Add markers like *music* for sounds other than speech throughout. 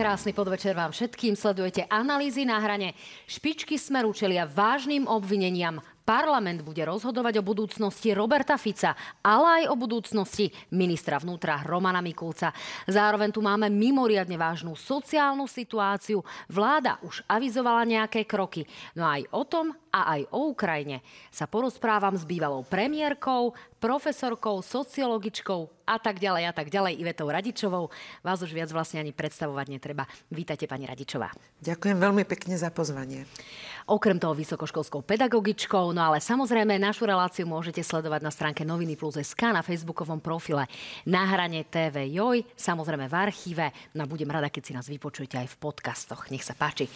Krásny podvečer vám všetkým. Sledujete analýzy na hrane. Špičky smeru čelia vážnym obvineniam Parlament bude rozhodovať o budúcnosti Roberta Fica, ale aj o budúcnosti ministra vnútra Romana Mikulca. Zároveň tu máme mimoriadne vážnu sociálnu situáciu. Vláda už avizovala nejaké kroky. No aj o tom a aj o Ukrajine sa porozprávam s bývalou premiérkou, profesorkou, sociologičkou a tak ďalej a tak ďalej, Ivetou Radičovou. Vás už viac vlastne ani predstavovať netreba. Vítajte, pani Radičová. Ďakujem veľmi pekne za pozvanie okrem toho vysokoškolskou pedagogičkou. No ale samozrejme našu reláciu môžete sledovať na stránke Noviny Plus SK na facebookovom profile na hrane TV Joj, samozrejme v archíve. No a budem rada, keď si nás vypočujete aj v podcastoch. Nech sa páči.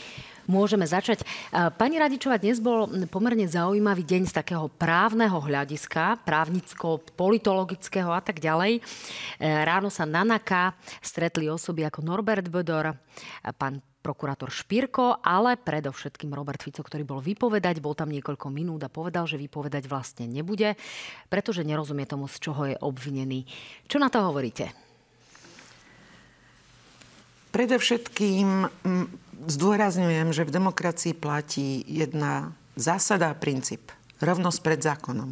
Môžeme začať. Pani Radičová, dnes bol pomerne zaujímavý deň z takého právneho hľadiska, právnicko, politologického a tak ďalej. E, ráno sa na NAKA stretli osoby ako Norbert Bödor, pán prokurátor Špírko, ale predovšetkým Robert Fico, ktorý bol vypovedať, bol tam niekoľko minút a povedal, že vypovedať vlastne nebude, pretože nerozumie tomu, z čoho je obvinený. Čo na to hovoríte? Predovšetkým mm, zdôrazňujem, že v demokracii platí jedna zásada a princíp. Rovnosť pred zákonom.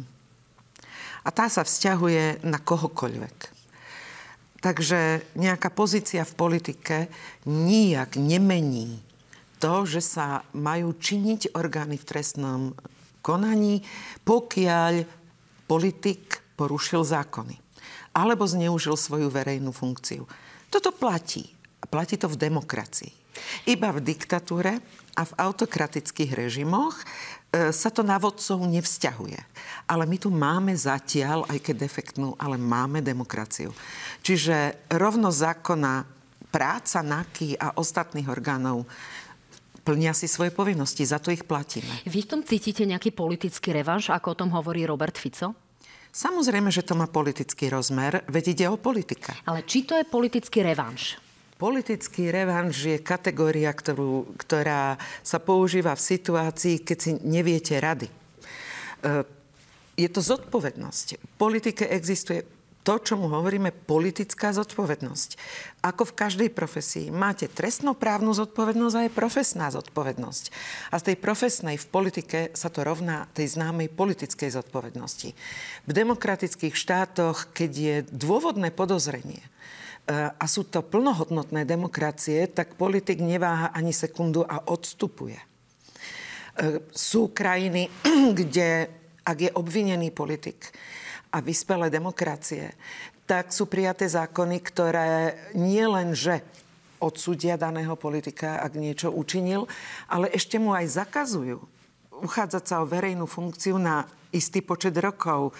A tá sa vzťahuje na kohokoľvek. Takže nejaká pozícia v politike nijak nemení to, že sa majú činiť orgány v trestnom konaní, pokiaľ politik porušil zákony alebo zneužil svoju verejnú funkciu. Toto platí. A platí to v demokracii. Iba v diktatúre a v autokratických režimoch E, sa to na vodcov nevzťahuje. Ale my tu máme zatiaľ, aj keď defektnú, ale máme demokraciu. Čiže rovno zákona, práca NAKY a ostatných orgánov plnia si svoje povinnosti, za to ich platíme. Vy v tom cítite nejaký politický revanš, ako o tom hovorí Robert Fico? Samozrejme, že to má politický rozmer, veď ide o politika. Ale či to je politický revanš? Politický revanš je kategória, ktorú, ktorá sa používa v situácii, keď si neviete rady. E, je to zodpovednosť. V politike existuje to, čo mu hovoríme politická zodpovednosť. Ako v každej profesii. Máte trestnoprávnu zodpovednosť a je profesná zodpovednosť. A z tej profesnej v politike sa to rovná tej známej politickej zodpovednosti. V demokratických štátoch, keď je dôvodné podozrenie, a sú to plnohodnotné demokracie, tak politik neváha ani sekundu a odstupuje. E, sú krajiny, *clears throat* kde ak je obvinený politik a vyspelé demokracie, tak sú prijaté zákony, ktoré nie len, že odsúdia daného politika, ak niečo učinil, ale ešte mu aj zakazujú uchádzať sa o verejnú funkciu na istý počet rokov.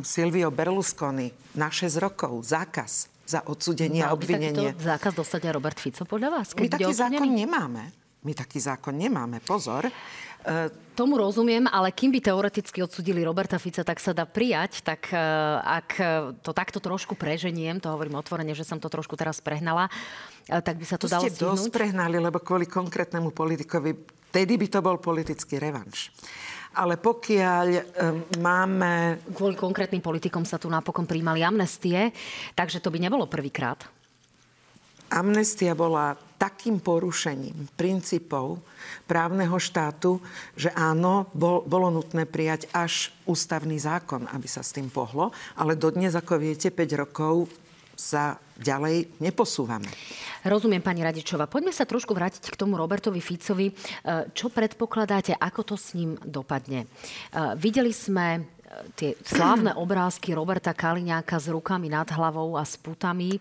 Silvio Berlusconi na 6 rokov, zákaz za odsudenie a obvinenie. Mal zákaz dostať aj Robert Fico podľa vás? My taký zákon nemáme. My taký zákon nemáme. Pozor. Uh, Tomu rozumiem, ale kým by teoreticky odsudili Roberta Fica, tak sa dá prijať, tak uh, ak to takto trošku preženiem, to hovorím otvorene, že som to trošku teraz prehnala, uh, tak by sa to, to dalo ste dosť prehnali, lebo kvôli konkrétnemu politikovi, tedy by to bol politický revanš ale pokiaľ um, máme... Kvôli konkrétnym politikom sa tu napokon príjmali amnestie, takže to by nebolo prvýkrát. Amnestia bola takým porušením princípov právneho štátu, že áno, bol, bolo nutné prijať až ústavný zákon, aby sa s tým pohlo. Ale dodnes, ako viete, 5 rokov sa ďalej neposúvame. Rozumiem, pani Radičová. Poďme sa trošku vrátiť k tomu Robertovi Ficovi. E, čo predpokladáte, ako to s ním dopadne? E, videli sme e, tie slávne *clears throat* obrázky Roberta Kaliňáka s rukami nad hlavou a s putami.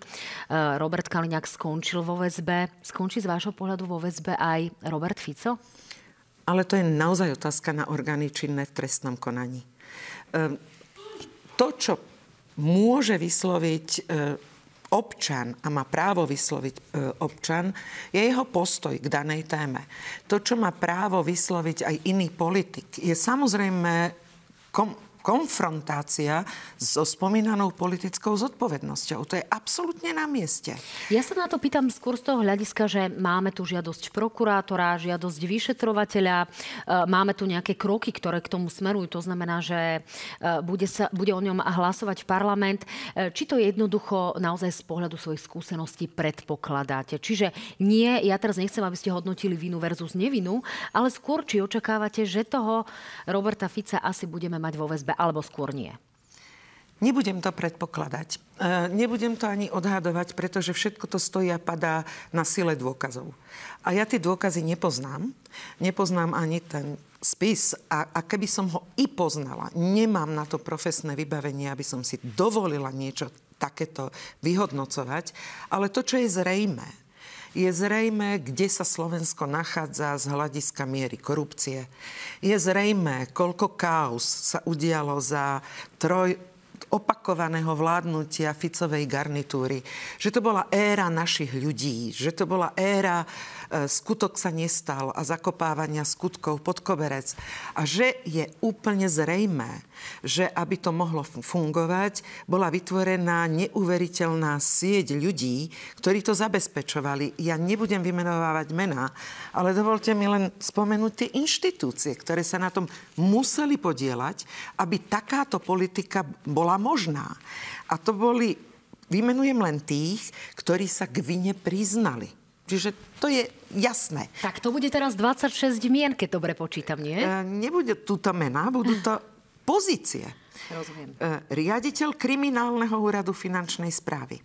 Robert Kaliňák skončil vo väzbe. Skončí z vášho pohľadu vo väzbe aj Robert Fico? Ale to je naozaj otázka na orgány činné v trestnom konaní. To, čo môže vysloviť občan a má právo vysloviť e, občan, je jeho postoj k danej téme. To, čo má právo vysloviť aj iný politik, je samozrejme kom- konfrontácia so spomínanou politickou zodpovednosťou. To je absolútne na mieste. Ja sa na to pýtam skôr z toho hľadiska, že máme tu žiadosť prokurátora, žiadosť vyšetrovateľa, e, máme tu nejaké kroky, ktoré k tomu smerujú. To znamená, že e, bude, sa, bude o ňom hlasovať parlament. E, či to jednoducho naozaj z pohľadu svojich skúseností predpokladáte? Čiže nie, ja teraz nechcem, aby ste hodnotili vinu versus nevinu, ale skôr či očakávate, že toho Roberta Fica asi budeme mať vo väzbe alebo skôr nie? Nebudem to predpokladať. E, nebudem to ani odhadovať, pretože všetko to stojí a padá na sile dôkazov. A ja tie dôkazy nepoznám. Nepoznám ani ten spis. A, a keby som ho i poznala, nemám na to profesné vybavenie, aby som si dovolila niečo takéto vyhodnocovať. Ale to, čo je zrejmé, je zrejme, kde sa Slovensko nachádza z hľadiska miery korupcie. Je zrejme, koľko kaos sa udialo za troj opakovaného vládnutia Ficovej garnitúry. Že to bola éra našich ľudí, že to bola éra E, skutok sa nestal a zakopávania skutkov pod koberec. A že je úplne zrejmé, že aby to mohlo fungovať, bola vytvorená neuveriteľná sieť ľudí, ktorí to zabezpečovali. Ja nebudem vymenovávať mená, ale dovolte mi len spomenúť tie inštitúcie, ktoré sa na tom museli podielať, aby takáto politika bola možná. A to boli, vymenujem len tých, ktorí sa k vine priznali. Čiže to je jasné. Tak to bude teraz 26 mien, keď dobre počítam, nie? E, nebude túto mená, budú to pozície. Rozumiem. E, riaditeľ kriminálneho úradu finančnej správy.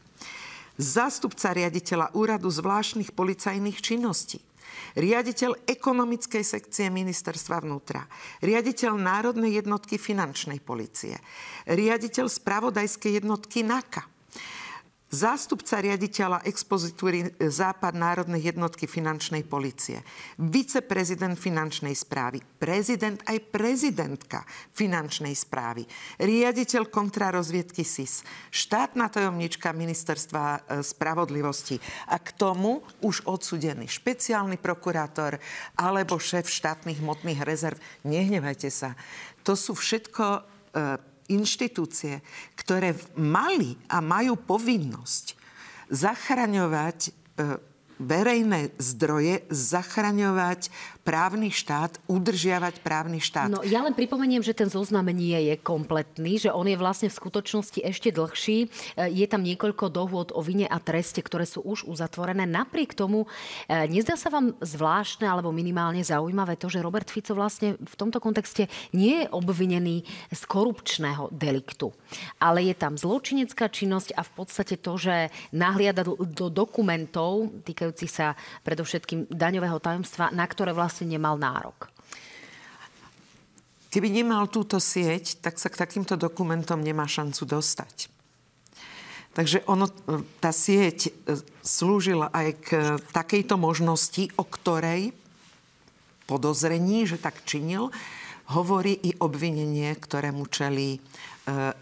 Zástupca riaditeľa úradu zvláštnych policajných činností. Riaditeľ ekonomickej sekcie ministerstva vnútra. Riaditeľ Národnej jednotky finančnej policie. Riaditeľ spravodajskej jednotky NAKA zástupca riaditeľa expozitúry Západ Národnej jednotky finančnej policie, viceprezident finančnej správy, prezident aj prezidentka finančnej správy, riaditeľ kontrarozviedky SIS, štátna tajomnička ministerstva e, spravodlivosti. A k tomu už odsudený špeciálny prokurátor alebo šéf štátnych hmotných rezerv. Nehnevajte sa. To sú všetko e, inštitúcie, ktoré mali a majú povinnosť zachraňovať e, verejné zdroje, zachraňovať právny štát, udržiavať právny štát. No ja len pripomeniem, že ten zoznam nie je kompletný, že on je vlastne v skutočnosti ešte dlhší. E, je tam niekoľko dohôd o vine a treste, ktoré sú už uzatvorené. Napriek tomu, e, nezdá sa vám zvláštne alebo minimálne zaujímavé to, že Robert Fico vlastne v tomto kontexte nie je obvinený z korupčného deliktu. Ale je tam zločinecká činnosť a v podstate to, že nahliada do dokumentov týkajúcich sa predovšetkým daňového tajomstva, na ktoré vlastne nemal nárok. Keby nemal túto sieť, tak sa k takýmto dokumentom nemá šancu dostať. Takže ono, tá sieť e, slúžila aj k takejto možnosti, o ktorej podozrení, že tak činil, hovorí i obvinenie, ktorému čelí e,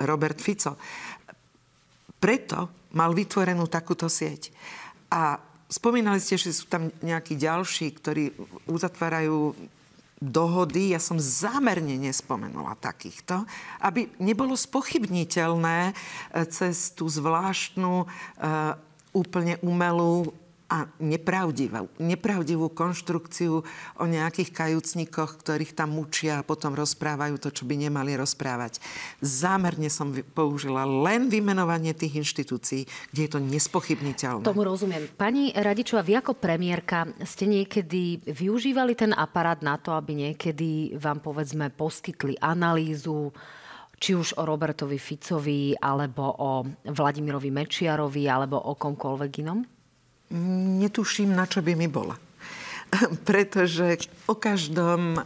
Robert Fico. Preto mal vytvorenú takúto sieť. A Spomínali ste, že sú tam nejakí ďalší, ktorí uzatvárajú dohody, ja som zámerne nespomenula takýchto, aby nebolo spochybniteľné e, cez tú zvláštnu, e, úplne umelú a nepravdivú, nepravdivú konštrukciu o nejakých kajúcnikoch, ktorých tam mučia a potom rozprávajú to, čo by nemali rozprávať. Zámerne som použila len vymenovanie tých inštitúcií, kde je to nespochybniteľné. Tomu rozumiem. Pani Radičová, vy ako premiérka ste niekedy využívali ten aparát na to, aby niekedy vám povedzme poskytli analýzu či už o Robertovi Ficovi, alebo o Vladimirovi Mečiarovi, alebo o komkoľvek inom? Netuším, na čo by mi bola. *laughs* Pretože o každom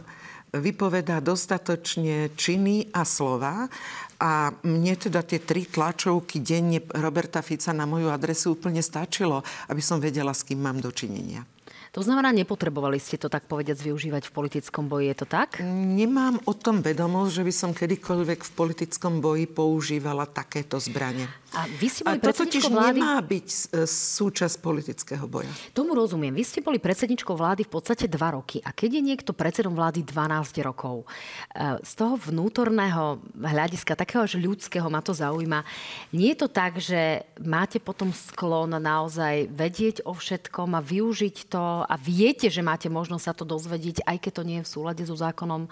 vypovedá dostatočne činy a slova a mne teda tie tri tlačovky denne Roberta Fica na moju adresu úplne stačilo, aby som vedela, s kým mám dočinenia. To znamená, nepotrebovali ste to tak povediať využívať v politickom boji, je to tak? Nemám o tom vedomosť, že by som kedykoľvek v politickom boji používala takéto zbranie. A vy ste boli A to totiž vlády... nemá byť e, súčasť politického boja. Tomu rozumiem. Vy ste boli predsedničkou vlády v podstate dva roky. A keď je niekto predsedom vlády 12 rokov, e, z toho vnútorného hľadiska, takého že ľudského ma to zaujíma, nie je to tak, že máte potom sklon naozaj vedieť o všetkom a využiť to a viete, že máte možnosť sa to dozvedieť, aj keď to nie je v súlade so zákonom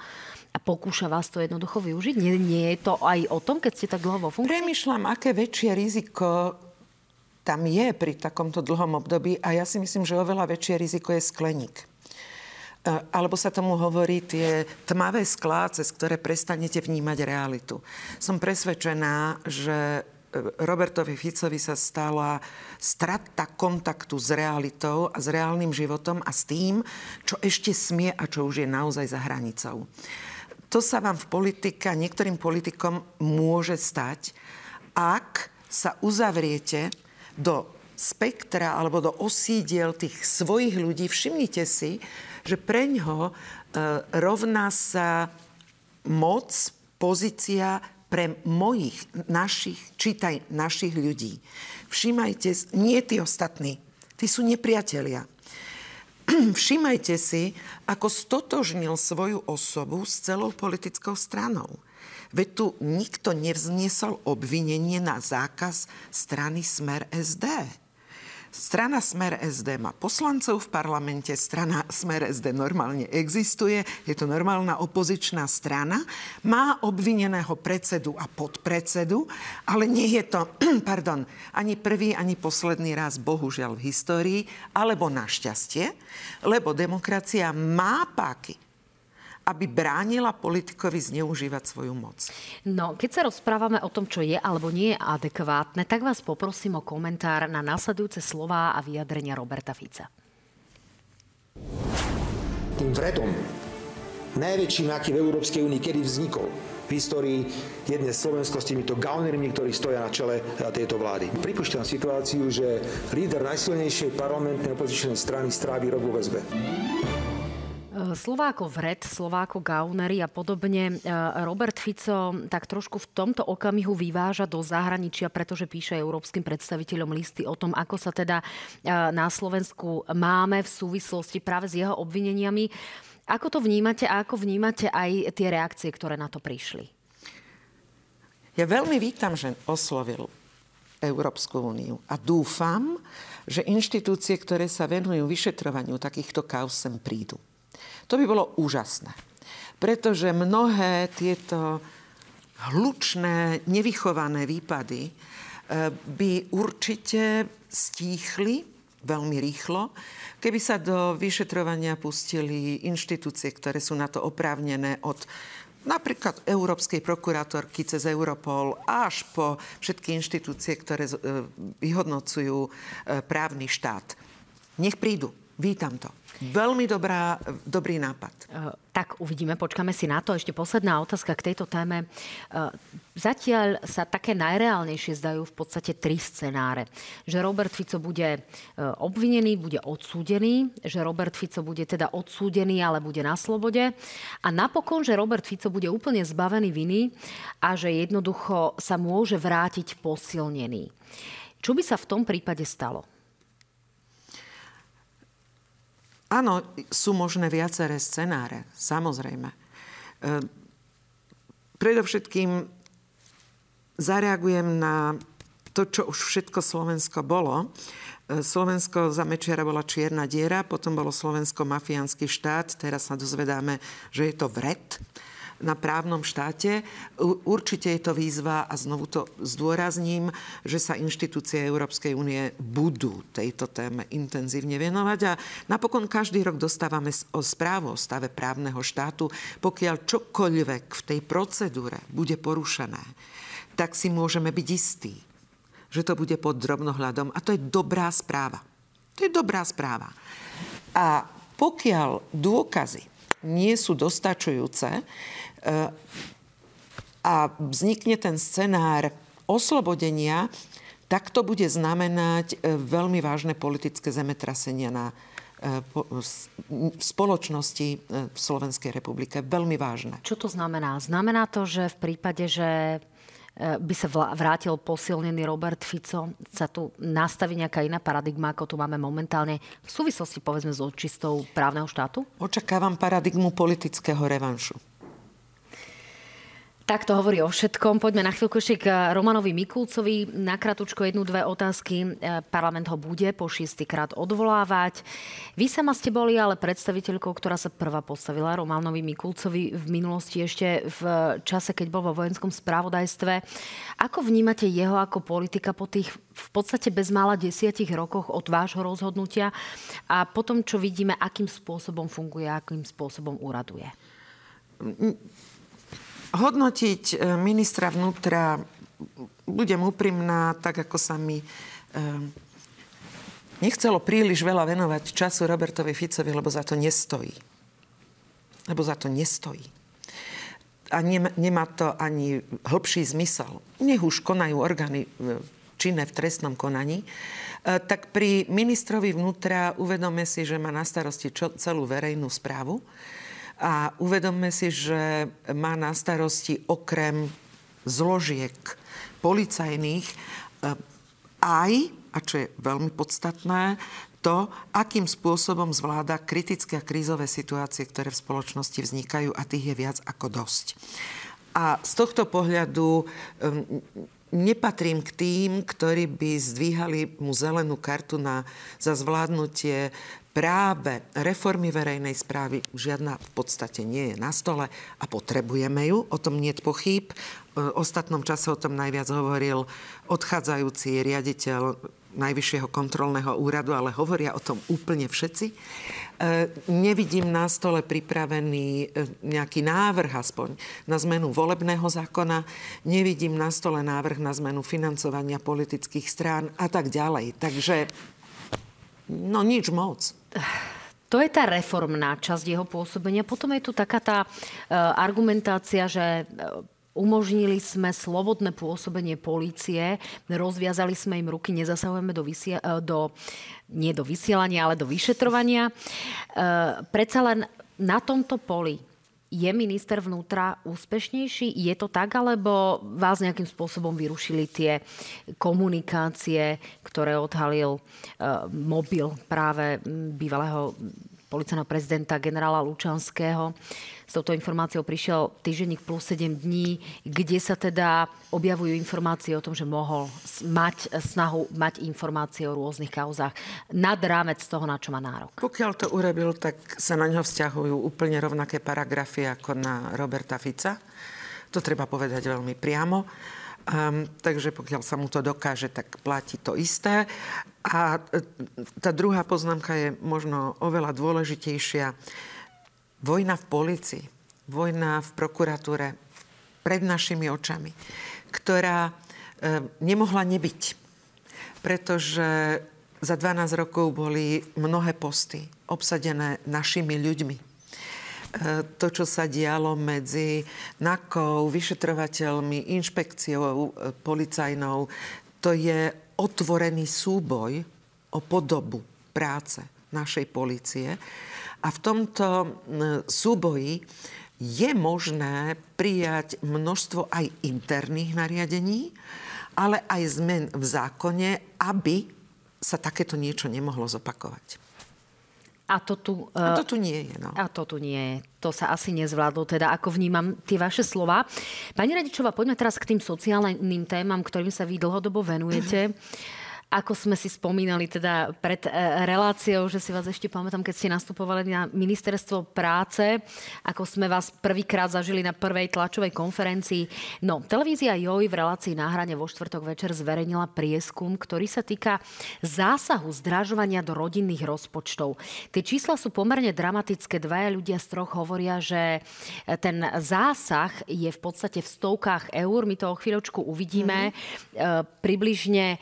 a pokúša vás to jednoducho využiť? Nie, nie je to aj o tom, keď ste tak dlho vo funkcii? Premýšľam, aké väčšie riziko tam je pri takomto dlhom období a ja si myslím, že oveľa väčšie riziko je skleník. E, alebo sa tomu hovorí tie tmavé sklá, cez ktoré prestanete vnímať realitu. Som presvedčená, že Robertovi Ficovi sa stala strata kontaktu s realitou a s reálnym životom a s tým, čo ešte smie a čo už je naozaj za hranicou. To sa vám v politika, niektorým politikom môže stať, ak sa uzavriete do spektra alebo do osídiel tých svojich ľudí. Všimnite si, že preňho e, rovná sa moc, pozícia pre mojich, našich, čítaj, našich ľudí. Všímajte, nie tí ostatní, tí sú nepriatelia. *clears throat* Všímajte si, ako stotožnil svoju osobu s celou politickou stranou. Veď tu nikto nevzniesol obvinenie na zákaz strany Smer SD. Strana Smer SD má poslancov v parlamente, strana Smer SD normálne existuje, je to normálna opozičná strana, má obvineného predsedu a podpredsedu, ale nie je to, *clears throat* pardon, ani prvý, ani posledný raz, bohužiaľ v histórii, alebo našťastie, lebo demokracia má páky aby bránila politikovi zneužívať svoju moc. No, keď sa rozprávame o tom, čo je alebo nie je adekvátne, tak vás poprosím o komentár na následujúce slová a vyjadrenia Roberta Fica. Tým vretom, najväčším, aký v Európskej únii kedy vznikol, v histórii je dnes Slovensko s týmito gaunermi, ktorí stoja na čele tejto vlády. Pripúšťam situáciu, že líder najsilnejšej parlamentnej opozičnej strany strávi rok vo väzbe. Slováko vred, Slováko Gaunery a podobne. E, Robert Fico tak trošku v tomto okamihu vyváža do zahraničia, pretože píše európskym predstaviteľom listy o tom, ako sa teda e, na Slovensku máme v súvislosti práve s jeho obvineniami. Ako to vnímate a ako vnímate aj tie reakcie, ktoré na to prišli? Ja veľmi vítam, že oslovil Európsku úniu a dúfam, že inštitúcie, ktoré sa venujú vyšetrovaniu takýchto kauz, sem prídu. To by bolo úžasné. Pretože mnohé tieto hlučné, nevychované výpady e, by určite stíchli veľmi rýchlo, keby sa do vyšetrovania pustili inštitúcie, ktoré sú na to oprávnené od napríklad Európskej prokurátorky cez Europol až po všetky inštitúcie, ktoré e, vyhodnocujú e, právny štát. Nech prídu. Vítam to. Veľmi dobrá, dobrý nápad. Uh, tak uvidíme, počkáme si na to. Ešte posledná otázka k tejto téme. Uh, zatiaľ sa také najreálnejšie zdajú v podstate tri scenáre. Že Robert Fico bude uh, obvinený, bude odsúdený, že Robert Fico bude teda odsúdený, ale bude na slobode. A napokon, že Robert Fico bude úplne zbavený viny a že jednoducho sa môže vrátiť posilnený. Čo by sa v tom prípade stalo? Áno, sú možné viaceré scenáre, samozrejme. E, predovšetkým zareagujem na to, čo už všetko Slovensko bolo. E, Slovensko za Mečiara bola čierna diera, potom bolo Slovensko mafiánsky štát, teraz sa dozvedáme, že je to vred na právnom štáte. Určite je to výzva a znovu to zdôrazním, že sa inštitúcie Európskej únie budú tejto téme intenzívne venovať a napokon každý rok dostávame o správu o stave právneho štátu. Pokiaľ čokoľvek v tej procedúre bude porušené, tak si môžeme byť istí, že to bude pod drobnohľadom a to je dobrá správa. To je dobrá správa. A pokiaľ dôkazy nie sú dostačujúce, a vznikne ten scenár oslobodenia, tak to bude znamenať e, veľmi vážne politické zemetrasenia na v spoločnosti v Slovenskej republike. Veľmi vážne. Čo to znamená? Znamená to, že v prípade, že by sa vrátil posilnený Robert Fico, sa tu nastaví nejaká iná paradigma, ako tu máme momentálne v súvislosti povedzme s očistou právneho štátu? Očakávam paradigmu politického revanšu. Tak to hovorí o všetkom. Poďme na chvíľku ešte k Romanovi Mikulcovi. Na kratučko jednu, dve otázky. E, parlament ho bude po šiestýkrát odvolávať. Vy sama ste boli ale predstaviteľkou, ktorá sa prvá postavila Romanovi Mikulcovi v minulosti ešte v čase, keď bol vo vojenskom správodajstve. Ako vnímate jeho ako politika po tých v podstate bezmála desiatich rokoch od vášho rozhodnutia a potom, čo vidíme, akým spôsobom funguje, akým spôsobom úraduje? Hodnotiť e, ministra vnútra, budem úprimná, tak ako sa mi e, nechcelo príliš veľa venovať času Robertovi Ficovi, lebo za to nestojí. Lebo za to nestojí. A nemá to ani hĺbší zmysel. Nech už konajú orgány e, činné v trestnom konaní, tak pri ministrovi vnútra uvedome si, že má na starosti celú verejnú správu a uvedomme si, že má na starosti okrem zložiek policajných eh, aj, a čo je veľmi podstatné, to, akým spôsobom zvláda kritické a krízové situácie, ktoré v spoločnosti vznikajú a tých je viac ako dosť. A z tohto pohľadu eh, nepatrím k tým, ktorí by zdvíhali mu zelenú kartu na, za zvládnutie práve reformy verejnej správy žiadna v podstate nie je na stole a potrebujeme ju, o tom nie je pochyb. V ostatnom čase o tom najviac hovoril odchádzajúci riaditeľ Najvyššieho kontrolného úradu, ale hovoria o tom úplne všetci. E, nevidím na stole pripravený e, nejaký návrh aspoň na zmenu volebného zákona, nevidím na stole návrh na zmenu financovania politických strán a tak ďalej. Takže no nič moc. To je tá reformná časť jeho pôsobenia. Potom je tu taká tá uh, argumentácia, že uh, umožnili sme slobodné pôsobenie policie, rozviazali sme im ruky, nezasahujeme do, vysia- uh, do nie do vysielania, ale do vyšetrovania. Uh, predsa len na tomto poli je minister vnútra úspešnejší? Je to tak, alebo vás nejakým spôsobom vyrušili tie komunikácie, ktoré odhalil uh, mobil práve bývalého policajného prezidenta generála Lučanského. S touto informáciou prišiel týždenník plus 7 dní, kde sa teda objavujú informácie o tom, že mohol mať snahu mať informácie o rôznych kauzách nad rámec toho, na čo má nárok. Pokiaľ to urobil, tak sa na ňo vzťahujú úplne rovnaké paragrafy ako na Roberta Fica. To treba povedať veľmi priamo. Um, takže pokiaľ sa mu to dokáže, tak platí to isté. A e, tá druhá poznámka je možno oveľa dôležitejšia. Vojna v policii, vojna v prokuratúre pred našimi očami, ktorá e, nemohla nebyť, pretože za 12 rokov boli mnohé posty obsadené našimi ľuďmi to, čo sa dialo medzi NAKou, vyšetrovateľmi, inšpekciou e, policajnou, to je otvorený súboj o podobu práce našej policie. A v tomto súboji je možné prijať množstvo aj interných nariadení, ale aj zmen v zákone, aby sa takéto niečo nemohlo zopakovať. A to tu, a to tu nie je. No. A to tu nie je. To sa asi nezvládlo, teda ako vnímam tie vaše slova. Pani Radičová, poďme teraz k tým sociálnym témam, ktorým sa vy dlhodobo venujete. Ako sme si spomínali teda pred e, reláciou, že si vás ešte pamätám, keď ste nastupovali na ministerstvo práce, ako sme vás prvýkrát zažili na prvej tlačovej konferencii. No, televízia JOJ v relácii na hrane vo štvrtok večer zverejnila prieskum, ktorý sa týka zásahu zdražovania do rodinných rozpočtov. Tie čísla sú pomerne dramatické. Dvaja ľudia z troch hovoria, že ten zásah je v podstate v stovkách eur. My to o chvíľočku uvidíme. Mm-hmm. Približne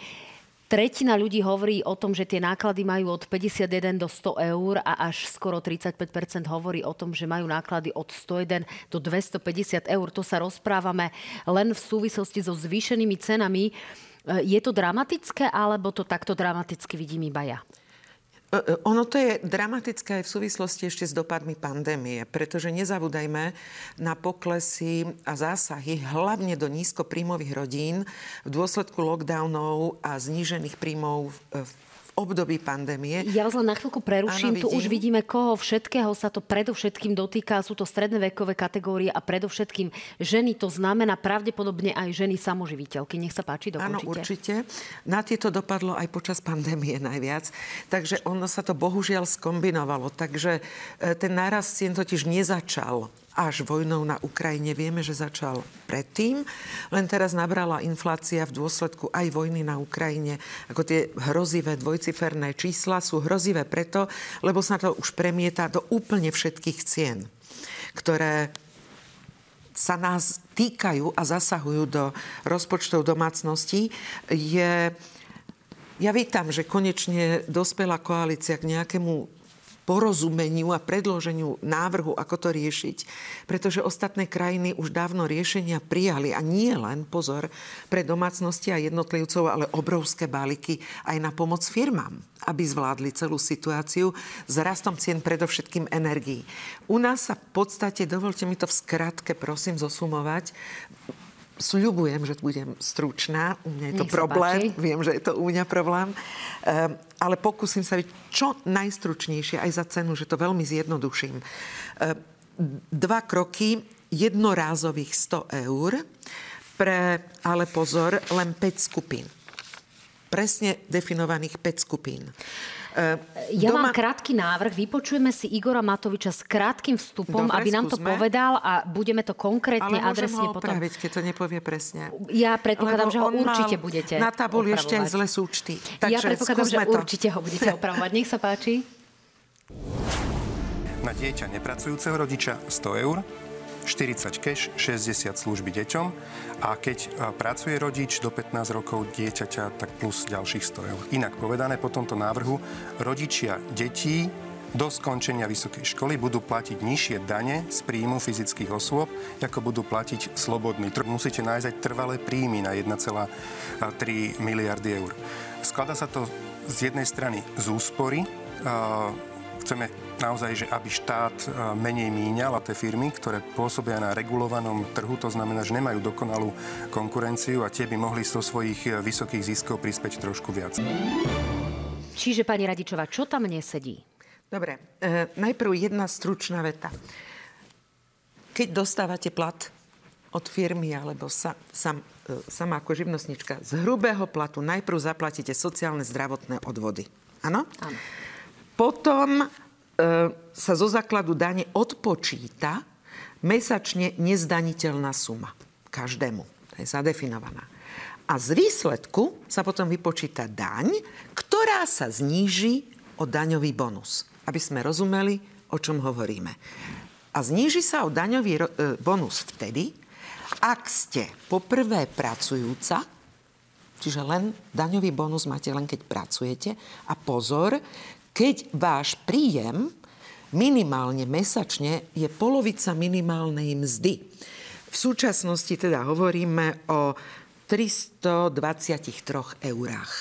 Tretina ľudí hovorí o tom, že tie náklady majú od 51 do 100 eur a až skoro 35% hovorí o tom, že majú náklady od 101 do 250 eur. To sa rozprávame len v súvislosti so zvýšenými cenami. Je to dramatické, alebo to takto dramaticky vidím iba ja? E, e, ono to je dramatické aj v súvislosti ešte s dopadmi pandémie, pretože nezabúdajme na poklesy a zásahy hlavne do nízkopríjmových rodín v dôsledku lockdownov a znížených príjmov v období pandémie. Ja vás len na chvíľku preruším. Áno, tu už vidíme, koho všetkého sa to predovšetkým dotýka. Sú to stredné vekové kategórie a predovšetkým ženy. To znamená pravdepodobne aj ženy samoživiteľky. Nech sa páči, dokončite. Áno, určite. Na tieto dopadlo aj počas pandémie najviac. Takže ono sa to bohužiaľ skombinovalo. Takže e, ten nárast cien totiž nezačal až vojnou na Ukrajine. Vieme, že začal predtým, len teraz nabrala inflácia v dôsledku aj vojny na Ukrajine. Ako tie hrozivé dvojciferné čísla sú hrozivé preto, lebo sa to už premieta do úplne všetkých cien, ktoré sa nás týkajú a zasahujú do rozpočtov domácností, je ja vítam, že konečne dospela koalícia k nejakému porozumeniu a predloženiu návrhu, ako to riešiť. Pretože ostatné krajiny už dávno riešenia prijali a nie len, pozor, pre domácnosti a jednotlivcov, ale obrovské balíky aj na pomoc firmám, aby zvládli celú situáciu s rastom cien predovšetkým energií. U nás sa v podstate, dovolte mi to v skratke, prosím, zosumovať, Sľubujem, že budem stručná. U mňa je to Nech problém. Viem, že je to u mňa problém. Um, ale pokúsim sa byť čo najstručnejšie aj za cenu, že to veľmi zjednoduším. Um, dva kroky, jednorázových 100 eur pre, ale pozor, len 5 skupín. Presne definovaných 5 skupín. Ja Doma... mám krátky návrh. Vypočujeme si Igora Matoviča s krátkým vstupom, Dobre, aby nám to skúsme. povedal a budeme to konkrétne Ale adresne ho opraviť, potom... keď to nepovie presne. Ja predpokladám, Lebo že ho určite budete Na tabuli ešte aj zle súčty. Takže ja predpokladám, že to. určite ho budete *laughs* opravovať. Nech sa páči. Na dieťa nepracujúceho rodiča 100 eur, 40 cash, 60 služby deťom a keď pracuje rodič do 15 rokov dieťaťa, tak plus ďalších 100 eur. Inak povedané po tomto návrhu, rodičia detí do skončenia vysokej školy budú platiť nižšie dane z príjmu fyzických osôb, ako budú platiť slobodní. Musíte nájsť aj trvalé príjmy na 1,3 miliardy eur. Skladá sa to z jednej strany z úspory, chceme naozaj, že aby štát e, menej míňal a tie firmy, ktoré pôsobia na regulovanom trhu, to znamená, že nemajú dokonalú konkurenciu a tie by mohli zo svojich e, vysokých ziskov prispäť trošku viac. Čiže, pani Radičová, čo tam nesedí? Dobre, e, najprv jedna stručná veta. Keď dostávate plat od firmy alebo sa, sam, e, sama ako živnostnička, z hrubého platu najprv zaplatíte sociálne zdravotné odvody. Áno? Áno. Potom sa zo základu dane odpočíta mesačne nezdaniteľná suma. Každému. To je zadefinovaná. A z výsledku sa potom vypočíta daň, ktorá sa zníži o daňový bonus. Aby sme rozumeli, o čom hovoríme. A zníži sa o daňový e, bonus vtedy, ak ste poprvé pracujúca, čiže len daňový bonus máte len keď pracujete. A pozor, keď váš príjem minimálne mesačne je polovica minimálnej mzdy. V súčasnosti teda hovoríme o 323 eurách.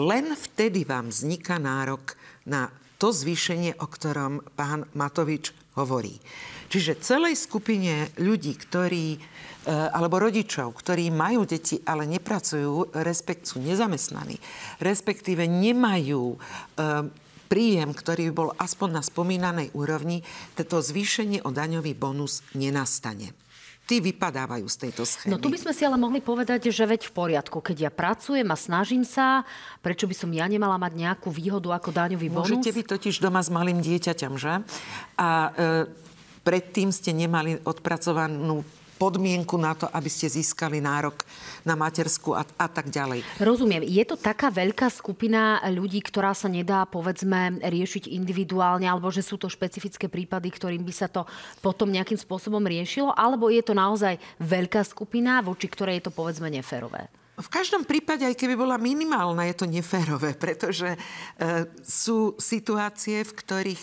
Len vtedy vám vzniká nárok na to zvýšenie, o ktorom pán Matovič hovorí. Čiže celej skupine ľudí, ktorí, e, alebo rodičov, ktorí majú deti, ale nepracujú, respekt sú nezamestnaní, respektíve nemajú e, príjem, ktorý bol aspoň na spomínanej úrovni, toto zvýšenie o daňový bonus nenastane tí vypadávajú z tejto schémy. No tu by sme si ale mohli povedať, že veď v poriadku, keď ja pracujem a snažím sa, prečo by som ja nemala mať nejakú výhodu ako daňový bonus? Môžete byť totiž doma s malým dieťaťom, že? A e, predtým ste nemali odpracovanú podmienku na to, aby ste získali nárok na matersku a, a tak ďalej. Rozumiem. Je to taká veľká skupina ľudí, ktorá sa nedá, povedzme, riešiť individuálne, alebo že sú to špecifické prípady, ktorým by sa to potom nejakým spôsobom riešilo, alebo je to naozaj veľká skupina, voči ktorej je to, povedzme, neférové? V každom prípade, aj keby bola minimálna, je to neférové, pretože e, sú situácie, v ktorých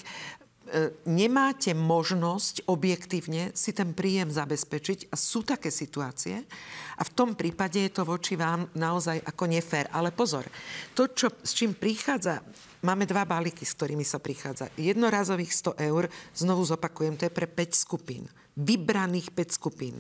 nemáte možnosť objektívne si ten príjem zabezpečiť a sú také situácie a v tom prípade je to voči vám naozaj ako nefér. Ale pozor, to, čo, s čím prichádza máme dva balíky, s ktorými sa prichádza. Jednorazových 100 eur, znovu zopakujem, to je pre 5 skupín. Vybraných 5 skupín.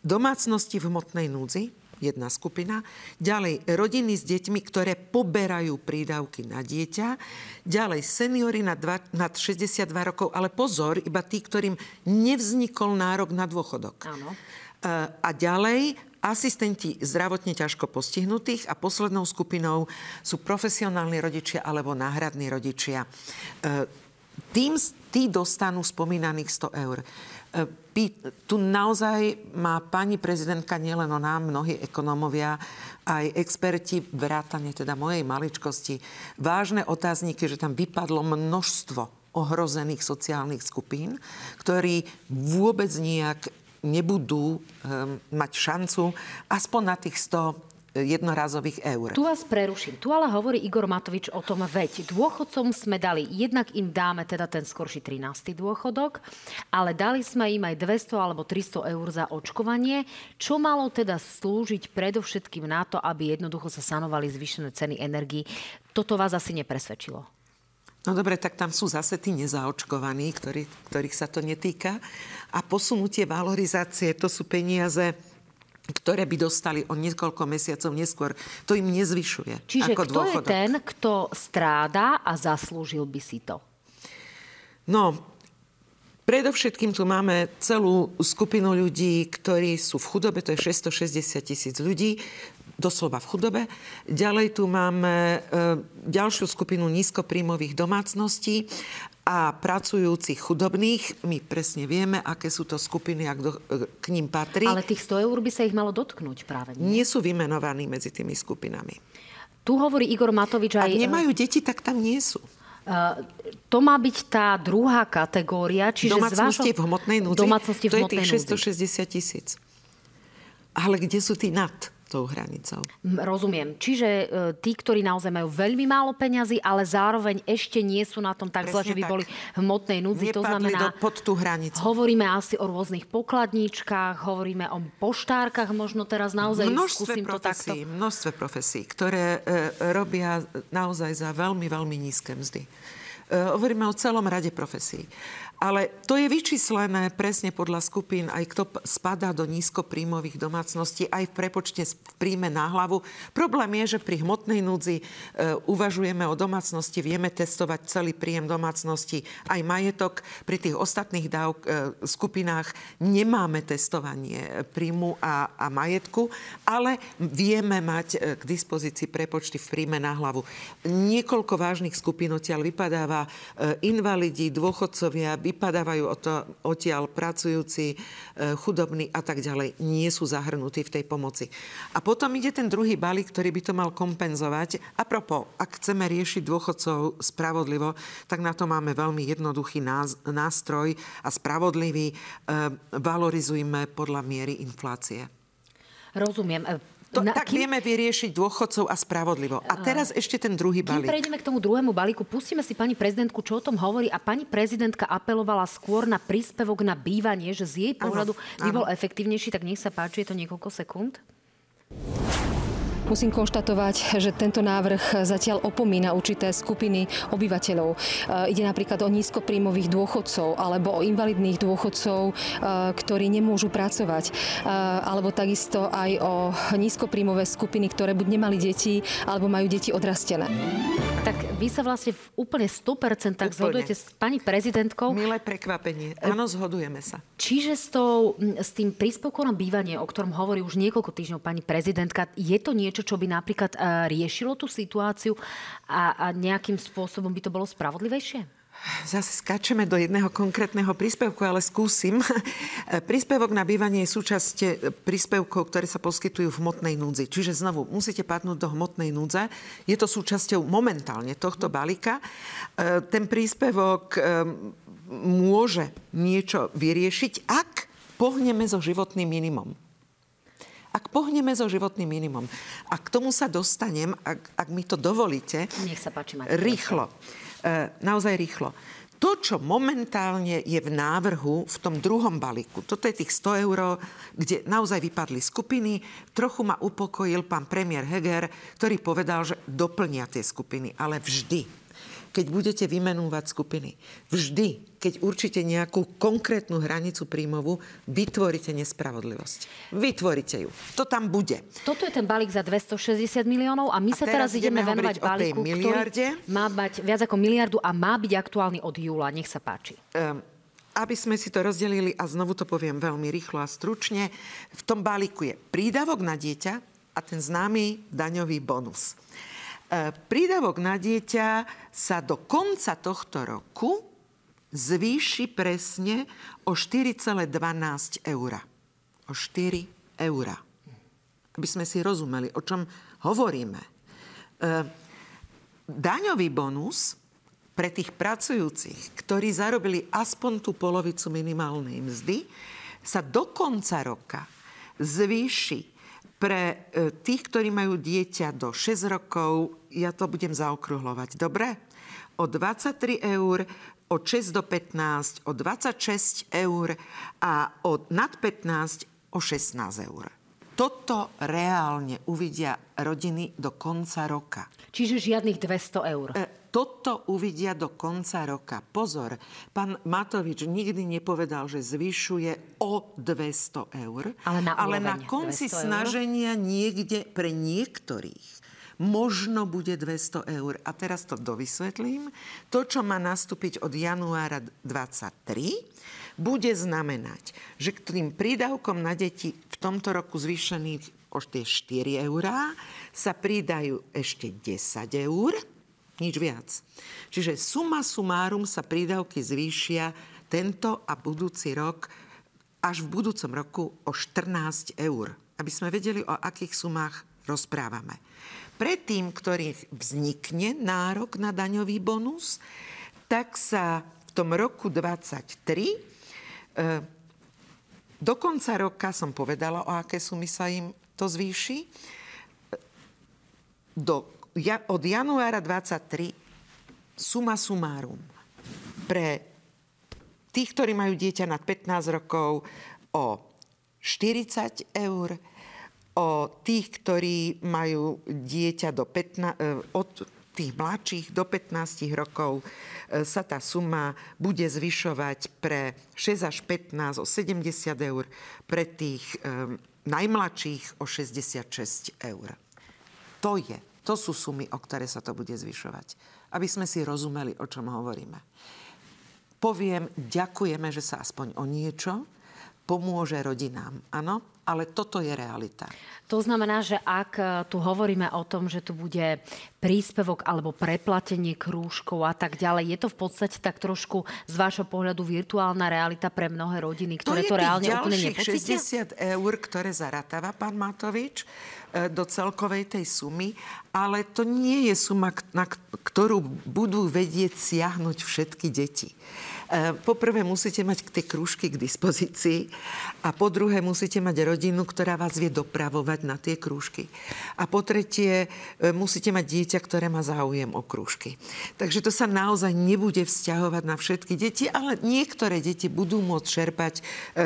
Domácnosti v hmotnej núdzi, jedna skupina. Ďalej rodiny s deťmi, ktoré poberajú prídavky na dieťa. Ďalej seniory nad, dva, nad 62 rokov, ale pozor, iba tí, ktorým nevznikol nárok na dôchodok. Áno. A ďalej asistenti zdravotne ťažko postihnutých a poslednou skupinou sú profesionálni rodičia alebo náhradní rodičia. Tým, tí dostanú spomínaných 100 eur. Tu naozaj má pani prezidentka nielen ona, mnohí ekonómovia, aj experti, vrátane teda mojej maličkosti, vážne otázniky, že tam vypadlo množstvo ohrozených sociálnych skupín, ktorí vôbec nijak nebudú um, mať šancu aspoň na tých 100 jednorazových eur. Tu vás preruším. Tu ale hovorí Igor Matovič o tom, veď dôchodcom sme dali, jednak im dáme teda ten skorší 13. dôchodok, ale dali sme im aj 200 alebo 300 eur za očkovanie, čo malo teda slúžiť predovšetkým na to, aby jednoducho sa sanovali zvýšené ceny energii. Toto vás asi nepresvedčilo. No dobre, tak tam sú zase tí nezaočkovaní, ktorý, ktorých sa to netýka. A posunutie valorizácie, to sú peniaze, ktoré by dostali o niekoľko mesiacov neskôr. To im nezvyšuje. Čiže ako kto dôchodok. je ten, kto stráda a zaslúžil by si to? No, Predovšetkým tu máme celú skupinu ľudí, ktorí sú v chudobe, to je 660 tisíc ľudí, doslova v chudobe. Ďalej tu máme e, ďalšiu skupinu nízkopríjmových domácností a pracujúcich chudobných. My presne vieme, aké sú to skupiny, ak do, e, k ním patrí. Ale tých 100 eur by sa ich malo dotknúť práve. Nie, nie sú vymenovaní medzi tými skupinami. Tu hovorí Igor Matovič aj... Ak nemajú deti, tak tam nie sú. Uh, to má byť tá druhá kategória, čiže domácnosti v hmotnej núdzi, domácnosti v to je hmotnej tých 660 tisíc. Ale kde sú tí nad? Tou hranicou. Rozumiem. Čiže e, tí, ktorí naozaj majú veľmi málo peňazí, ale zároveň ešte nie sú na tom tak zle, že by tak. boli v hmotnej núdzi. to znamená, do, pod tú hranicu. Hovoríme asi o rôznych pokladníčkach, hovoríme o poštárkach, možno teraz naozaj množstve skúsim profesí, to takto. Množstve profesí, ktoré e, robia naozaj za veľmi, veľmi nízke mzdy. E, hovoríme o celom rade profesí. Ale to je vyčíslené presne podľa skupín, aj kto spadá do nízkopríjmových domácností, aj v prepočte v príjme na hlavu. Problém je, že pri hmotnej núdzi e, uvažujeme o domácnosti, vieme testovať celý príjem domácnosti, aj majetok. Pri tých ostatných dáv, e, skupinách nemáme testovanie príjmu a, a majetku, ale vieme mať e, k dispozícii prepočty v príjme na hlavu. Niekoľko vážnych skupín odtiaľ vypadáva e, invalidi, dôchodcovia, vypadávajú odtiaľ pracujúci, e, chudobní a tak ďalej, nie sú zahrnutí v tej pomoci. A potom ide ten druhý balík, ktorý by to mal kompenzovať. A propos, ak chceme riešiť dôchodcov spravodlivo, tak na to máme veľmi jednoduchý nástroj a spravodlivý. E, valorizujme podľa miery inflácie. Rozumiem. To, na, tak kým... vieme vyriešiť dôchodcov a spravodlivo. A teraz ešte ten druhý balík. Kým prejdeme k tomu druhému balíku, pustíme si pani prezidentku, čo o tom hovorí. A pani prezidentka apelovala skôr na príspevok na bývanie, že z jej pohľadu ano, by bol efektívnejší. Tak nech sa páči, je to niekoľko sekúnd. Musím konštatovať, že tento návrh zatiaľ opomína určité skupiny obyvateľov. E, ide napríklad o nízkopríjmových dôchodcov alebo o invalidných dôchodcov, e, ktorí nemôžu pracovať. E, alebo takisto aj o nízkopríjmové skupiny, ktoré buď nemali deti, alebo majú deti odrastené. Tak vy sa vlastne v úplne 100% úplne. zhodujete s pani prezidentkou. Milé prekvapenie. Áno, zhodujeme sa. Čiže s, tou, s tým príspevkom na bývanie, o ktorom hovorí už niekoľko týždňov pani prezidentka, je to niečo, niečo, čo by napríklad uh, riešilo tú situáciu a, a nejakým spôsobom by to bolo spravodlivejšie? Zase skáčeme do jedného konkrétneho príspevku, ale skúsim. *laughs* Príspevok na bývanie je súčasť e, príspevkov, ktoré sa poskytujú v hmotnej núdzi. Čiže znovu musíte padnúť do hmotnej núdze. Je to súčasťou momentálne tohto balíka. E, ten príspevok môže niečo vyriešiť, ak pohneme so životným minimum. Ak pohneme so životným minimum, a k tomu sa dostanem, ak, ak mi to dovolíte, Nech sa páči, rýchlo, e, naozaj rýchlo. To, čo momentálne je v návrhu v tom druhom balíku, toto je tých 100 eur, kde naozaj vypadli skupiny. Trochu ma upokojil pán premiér Heger, ktorý povedal, že doplnia tie skupiny, ale vždy keď budete vymenúvať skupiny. Vždy, keď určite nejakú konkrétnu hranicu príjmovú, vytvoríte nespravodlivosť. Vytvoríte ju. To tam bude. Toto je ten balík za 260 miliónov a my a sa teraz, teraz ideme venovať balíku, ktorý má mať viac ako miliardu a má byť aktuálny od júla. Nech sa páči. Um, aby sme si to rozdelili, a znovu to poviem veľmi rýchlo a stručne, v tom balíku je prídavok na dieťa a ten známy daňový bonus. E, prídavok na dieťa sa do konca tohto roku zvýši presne o 4,12 eur. O 4 eur. Aby sme si rozumeli, o čom hovoríme. E, daňový bonus pre tých pracujúcich, ktorí zarobili aspoň tú polovicu minimálnej mzdy, sa do konca roka zvýši pre e, tých, ktorí majú dieťa do 6 rokov, ja to budem zaokruhlovať, dobre? O 23 eur, od 6 do 15, o 26 eur a od nad 15 o 16 eur. Toto reálne uvidia rodiny do konca roka. Čiže žiadnych 200 eur. E, toto uvidia do konca roka. Pozor, pán Matovič nikdy nepovedal, že zvyšuje o 200 eur, ale na, ale na konci snaženia eur? niekde pre niektorých možno bude 200 eur. A teraz to dovysvetlím. To, čo má nastúpiť od januára 2023, bude znamenať, že k tým prídavkom na deti v tomto roku zvýšených o tie 4 eurá sa pridajú ešte 10 eur nič viac. Čiže suma sumárum sa prídavky zvýšia tento a budúci rok až v budúcom roku o 14 eur. Aby sme vedeli, o akých sumách rozprávame. Pre tým, ktorých vznikne nárok na daňový bonus, tak sa v tom roku 23 e, do konca roka som povedala, o aké sumy sa im to zvýši. Do ja, od januára 23 suma sumárum pre tých, ktorí majú dieťa nad 15 rokov o 40 eur, o tých, ktorí majú dieťa do 15, e, od tých mladších do 15 rokov e, sa tá suma bude zvyšovať pre 6 až 15 o 70 eur, pre tých um, najmladších o 66 eur. To je to sú sumy, o ktoré sa to bude zvyšovať. Aby sme si rozumeli, o čom hovoríme. Poviem, ďakujeme, že sa aspoň o niečo pomôže rodinám. Áno, ale toto je realita. To znamená, že ak e, tu hovoríme o tom, že tu bude príspevok alebo preplatenie krúžkov a tak ďalej, je to v podstate tak trošku z vášho pohľadu virtuálna realita pre mnohé rodiny, ktoré to, to reálne úplne nepocítia? 60 eur, ktoré zaratáva pán Matovič e, do celkovej tej sumy, ale to nie je suma, na ktorú budú vedieť siahnuť všetky deti. E, poprvé musíte mať tie krúžky k dispozícii a po druhé musíte mať rodinu, ktorá vás vie dopravovať na tie krúžky. A po tretie e, musíte mať dieťa, ktoré má záujem o krúžky. Takže to sa naozaj nebude vzťahovať na všetky deti, ale niektoré deti budú môcť čerpať e,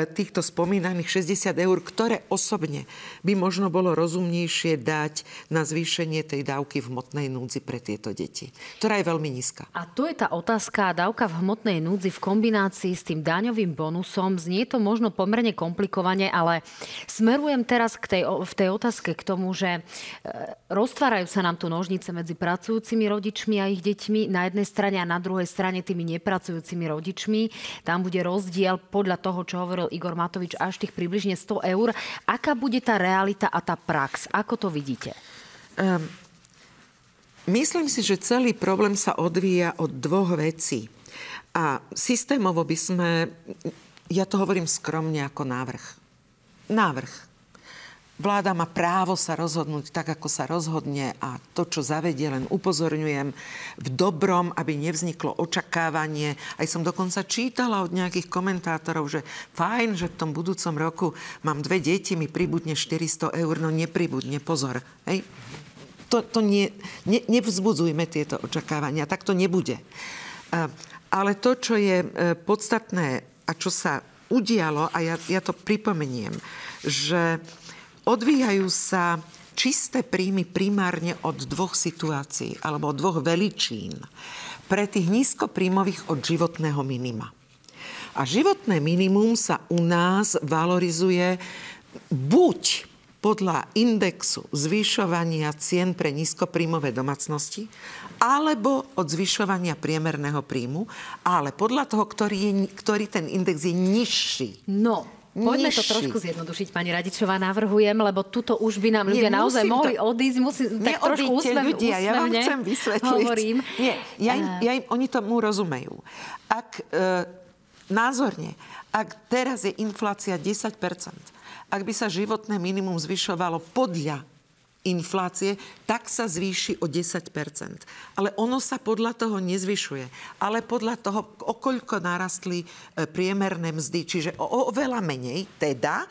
týchto spomínaných 60 eur, ktoré osobne by možno bolo rozumnejšie dať na zvýšenie tej dávky v hmotnej núdzi pre tieto deti, ktorá je veľmi nízka. A to je tá otázka, dávka v hmotnej núdzi v kombinácii s tým daňovým bonusom. Znie to možno pomerne komplikovane, ale smerujem teraz k tej, v tej otázke k tomu, že e, roztvárajú sa nám tu nožnice medzi pracujúcimi rodičmi a ich deťmi na jednej strane a na druhej strane tými nepracujúcimi rodičmi. Tam bude rozdiel podľa toho, čo hovoril Igor Matovič, až tých približne 100 eur. Aká bude tá realita a tá prax? Ako to vidíte? Um, myslím si, že celý problém sa odvíja od dvoch vecí. A systémovo by sme, ja to hovorím skromne ako návrh. Návrh. Vláda má právo sa rozhodnúť tak, ako sa rozhodne a to, čo zavedie, len upozorňujem v dobrom, aby nevzniklo očakávanie. Aj som dokonca čítala od nejakých komentátorov, že fajn, že v tom budúcom roku mám dve deti, mi pribudne 400 eur, no nepribudne, pozor. Hej? To, to nie, ne, nevzbudzujme tieto očakávania, tak to nebude. Ale to, čo je e, podstatné a čo sa udialo, a ja, ja to pripomeniem, že odvíjajú sa čisté príjmy primárne od dvoch situácií alebo od dvoch veličín. pre tých nízkopríjmových od životného minima. A životné minimum sa u nás valorizuje buď podľa indexu zvyšovania cien pre nízkopríjmové domácnosti, alebo od zvyšovania priemerného príjmu, ale podľa toho, ktorý, je, ktorý ten index je nižší. No, Poďme nižší. to trošku zjednodušiť, pani Radičová, navrhujem, lebo tuto už by nám ľudia Nie, naozaj mohli to... odísť. Musím, tak trošku úsmev, ľudia, ja vám chcem vysvetliť. Hovorím. Nie, ja im, ja im, oni tomu rozumejú. Ak e, názorne, ak teraz je inflácia 10%, ak by sa životné minimum zvyšovalo podľa inflácie, tak sa zvýši o 10% Ale ono sa podľa toho nezvyšuje, ale podľa toho, okoľko narastli e, priemerné mzdy, čiže o, o veľa menej, teda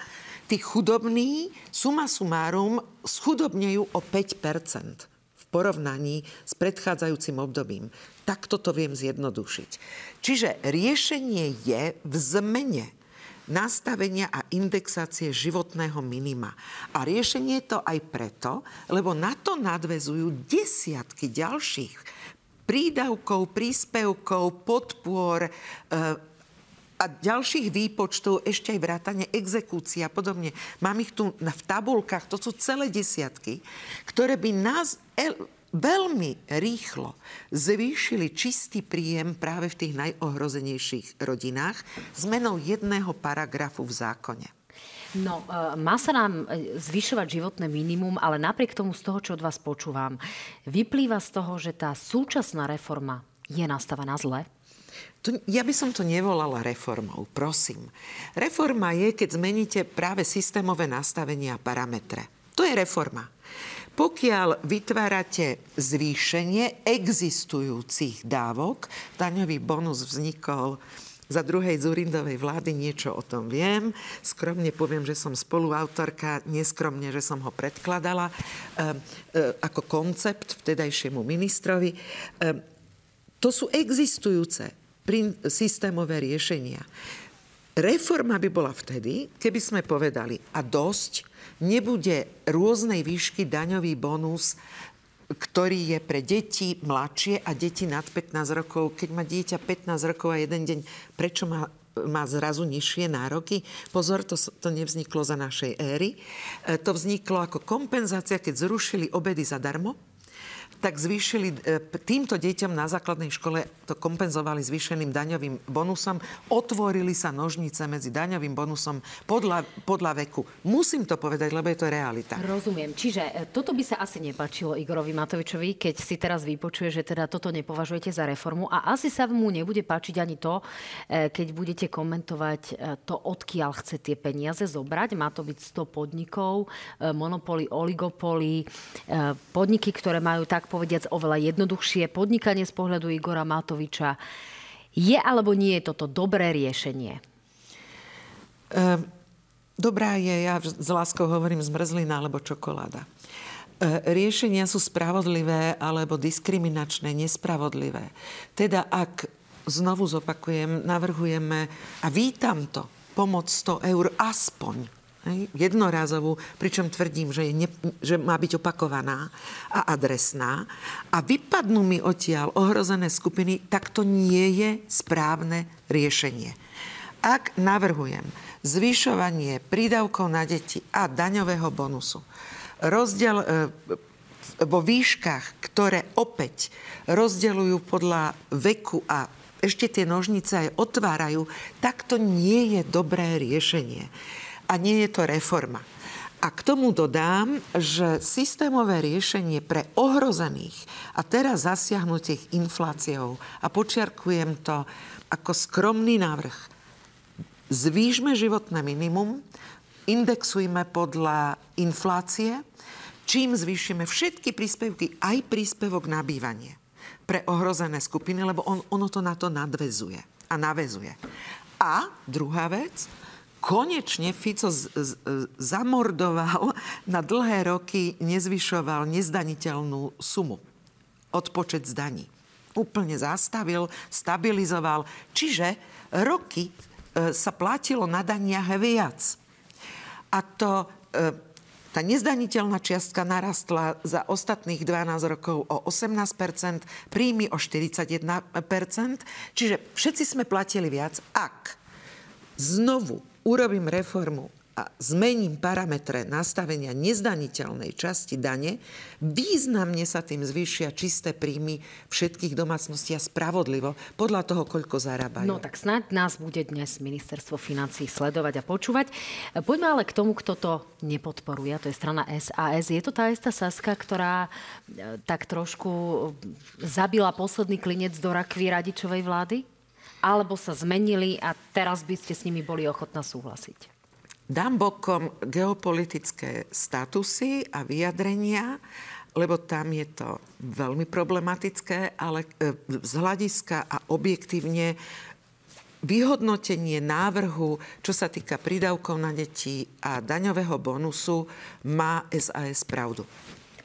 tí chudobní suma sumárum schudobnejú o 5% v porovnaní s predchádzajúcim obdobím. Takto to viem zjednodušiť. Čiže riešenie je v zmene nastavenia a indexácie životného minima. A riešenie je to aj preto, lebo na to nadvezujú desiatky ďalších prídavkov, príspevkov, podpor, e, a ďalších výpočtov, ešte aj vrátane exekúcií a podobne. Mám ich tu v tabulkách, to sú celé desiatky, ktoré by nás veľmi rýchlo zvýšili čistý príjem práve v tých najohrozenejších rodinách zmenou jedného paragrafu v zákone. No, e, má sa nám e, zvyšovať životné minimum, ale napriek tomu z toho, čo od vás počúvam, vyplýva z toho, že tá súčasná reforma je nastavená zle? To, ja by som to nevolala reformou, prosím. Reforma je, keď zmeníte práve systémové nastavenia a parametre. To je reforma. Pokiaľ vytvárate zvýšenie existujúcich dávok, daňový bonus vznikol za druhej Zurindovej vlády niečo o tom viem. Skromne poviem, že som spoluautorka, neskromne, že som ho predkladala e, e, ako koncept vtedajšiemu ministrovi. E, to sú existujúce systémové riešenia. Reforma by bola vtedy, keby sme povedali a dosť, nebude rôznej výšky daňový bonus, ktorý je pre deti mladšie a deti nad 15 rokov. Keď má dieťa 15 rokov a jeden deň, prečo má má zrazu nižšie nároky. Pozor, to, to nevzniklo za našej éry. E, to vzniklo ako kompenzácia, keď zrušili obedy zadarmo tak zvýšili e, týmto deťom na základnej škole to kompenzovali zvýšeným daňovým bonusom. Otvorili sa nožnice medzi daňovým bonusom podľa, podľa veku. Musím to povedať, lebo je to realita. Rozumiem. Čiže e, toto by sa asi nepačilo Igorovi Matovičovi, keď si teraz vypočuje, že teda toto nepovažujete za reformu a asi sa mu nebude páčiť ani to, e, keď budete komentovať to, odkiaľ chce tie peniaze zobrať. Má to byť 100 podnikov, monopoly, oligopoly, podniky, ktoré majú tak povediac oveľa jednoduchšie podnikanie z pohľadu Igora Matoviča. Je alebo nie je toto dobré riešenie? Ehm, dobrá je, ja s láskou hovorím zmrzlina alebo čokoláda. Ehm, riešenia sú spravodlivé alebo diskriminačné, nespravodlivé. Teda ak, znovu zopakujem, navrhujeme a vítam to, pomoc 100 eur aspoň jednorázovú, pričom tvrdím, že, je ne, že má byť opakovaná a adresná. A vypadnú mi odtiaľ ohrozené skupiny, tak to nie je správne riešenie. Ak navrhujem zvyšovanie prídavkov na deti a daňového bonusu, rozdiel e, vo výškach, ktoré opäť rozdeľujú podľa veku a ešte tie nožnice aj otvárajú, tak to nie je dobré riešenie a nie je to reforma. A k tomu dodám, že systémové riešenie pre ohrozených a teraz zasiahnutých infláciou, a počiarkujem to ako skromný návrh, zvýšme životné minimum, indexujme podľa inflácie, čím zvýšime všetky príspevky, aj príspevok na bývanie pre ohrozené skupiny, lebo on, ono to na to nadvezuje a navezuje. A druhá vec, konečne Fico z, z, zamordoval na dlhé roky, nezvyšoval nezdaniteľnú sumu. Odpočet z daní. Úplne zastavil, stabilizoval. Čiže roky e, sa platilo na daniach viac. A to e, Tá nezdaniteľná čiastka narastla za ostatných 12 rokov o 18% príjmy o 41% čiže všetci sme platili viac. Ak znovu urobím reformu a zmením parametre nastavenia nezdaniteľnej časti dane, významne sa tým zvýšia čisté príjmy všetkých domácností a spravodlivo podľa toho, koľko zarábajú. No tak snáď nás bude dnes ministerstvo financí sledovať a počúvať. Poďme ale k tomu, kto to nepodporuje, to je strana SAS. Je to tá istá Saska, ktorá e, tak trošku zabila posledný klinec do rakvy radičovej vlády? Alebo sa zmenili a teraz by ste s nimi boli ochotná súhlasiť? Dám bokom geopolitické statusy a vyjadrenia, lebo tam je to veľmi problematické, ale e, z hľadiska a objektívne vyhodnotenie návrhu, čo sa týka prídavkov na deti a daňového bonusu, má SAS pravdu.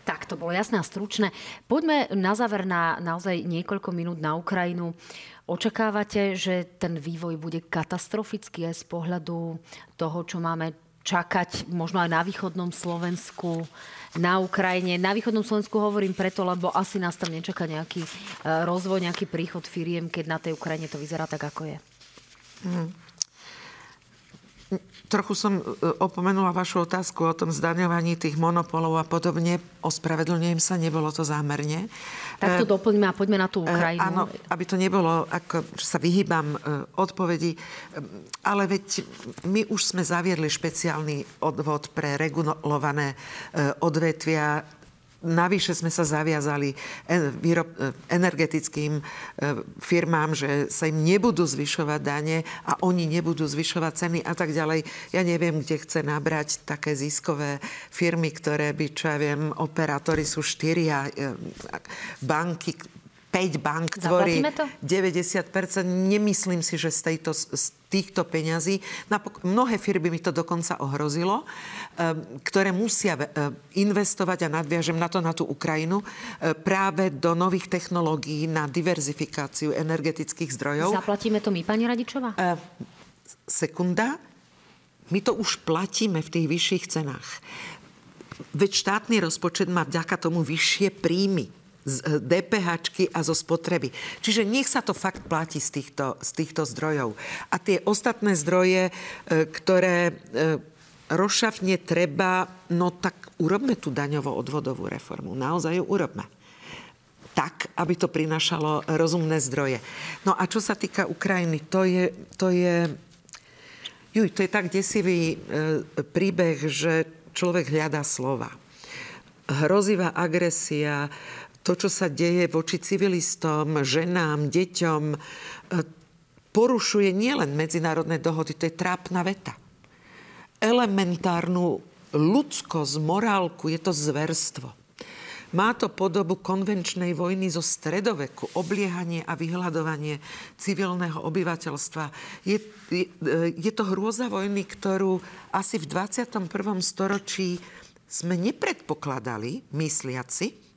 Tak, to bolo jasné a stručné. Poďme na záver na naozaj niekoľko minút na Ukrajinu. Očakávate, že ten vývoj bude katastrofický aj z pohľadu toho, čo máme čakať možno aj na východnom Slovensku, na Ukrajine. Na východnom Slovensku hovorím preto, lebo asi nás tam nečaká nejaký e, rozvoj, nejaký príchod firiem, keď na tej Ukrajine to vyzerá tak, ako je. Mm. Trochu som e, opomenula vašu otázku o tom zdaňovaní tých monopolov a podobne. Ospravedlňujem sa, nebolo to zámerne. Tak to e, doplňme a poďme na tú e, Ukrajinu. Áno, aby to nebolo, ako sa vyhýbam odpovedi. Ale veď my už sme zaviedli špeciálny odvod pre regulované odvetvia Navyše sme sa zaviazali energetickým e, firmám, že sa im nebudú zvyšovať dane a oni nebudú zvyšovať ceny a tak ďalej. Ja neviem, kde chce nabrať také ziskové firmy, ktoré by, čo ja viem, operátori sú štyria, e, banky, 5 bank tvorí 90%. Nemyslím si, že z, tejto, z týchto peňazí, napok- mnohé firmy mi to dokonca ohrozilo, um, ktoré musia uh, investovať a nadviažem na to na tú Ukrajinu uh, práve do nových technológií na diverzifikáciu energetických zdrojov. Zaplatíme to my, pani Radičová? Sekunda. My to už platíme v tých vyšších cenách. Veď štátny rozpočet má vďaka tomu vyššie príjmy z DPH e, a zo spotreby. Čiže nech sa to fakt platí z týchto, z týchto zdrojov. A tie ostatné zdroje, e, ktoré e, rozšafne treba, no tak urobme tú daňovo-odvodovú reformu. Naozaj ju urobme tak, aby to prinašalo rozumné zdroje. No a čo sa týka Ukrajiny, to je, to je, juj, to je tak desivý príbeh, že človek hľadá slova. Hrozivá agresia, to, čo sa deje voči civilistom, ženám, deťom, e, porušuje nielen medzinárodné dohody, to je trápna veta. Elementárnu ľudskosť, morálku, je to zverstvo. Má to podobu konvenčnej vojny zo stredoveku, obliehanie a vyhľadovanie civilného obyvateľstva. Je, je, e, je to hrôza vojny, ktorú asi v 21. storočí sme nepredpokladali, mysliaci,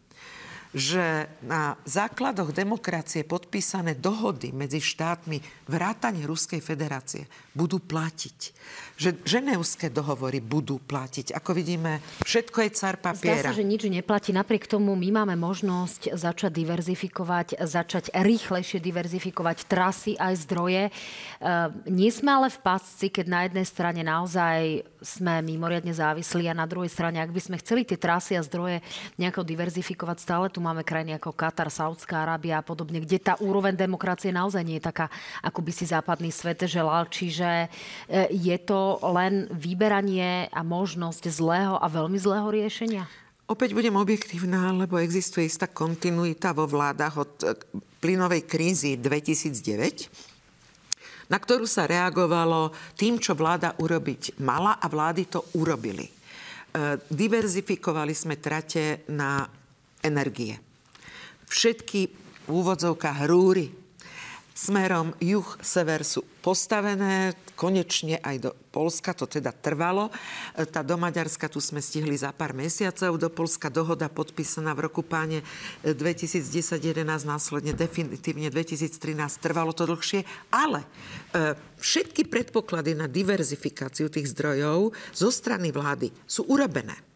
že na základoch demokracie podpísané dohody medzi štátmi vrátane Ruskej federácie budú platiť. Že ženevské dohovory budú platiť. Ako vidíme, všetko je car papiera. Zdá sa, že nič neplatí. Napriek tomu my máme možnosť začať diverzifikovať, začať rýchlejšie diverzifikovať trasy aj zdroje. E, nie sme ale v pásci, keď na jednej strane naozaj sme mimoriadne závislí a na druhej strane, ak by sme chceli tie trasy a zdroje nejako diverzifikovať, stále tu máme krajiny ako Katar, Saudská Arábia a podobne, kde tá úroveň demokracie naozaj nie je taká, ako by si západný svet želal. Čiže e, je to len vyberanie a možnosť zlého a veľmi zlého riešenia? Opäť budem objektívna, lebo existuje istá kontinuita vo vládach od e, plynovej krízy 2009 na ktorú sa reagovalo tým, čo vláda urobiť mala a vlády to urobili. E, diverzifikovali sme trate na energie. Všetky v úvodzovkách rúry smerom juh-sever sú postavené, konečne aj do Polska, to teda trvalo. E, tá do Maďarska tu sme stihli za pár mesiacov, do Polska dohoda podpísaná v roku páne 2010-11, e, následne definitívne 2013, trvalo to dlhšie, ale e, všetky predpoklady na diverzifikáciu tých zdrojov zo strany vlády sú urobené.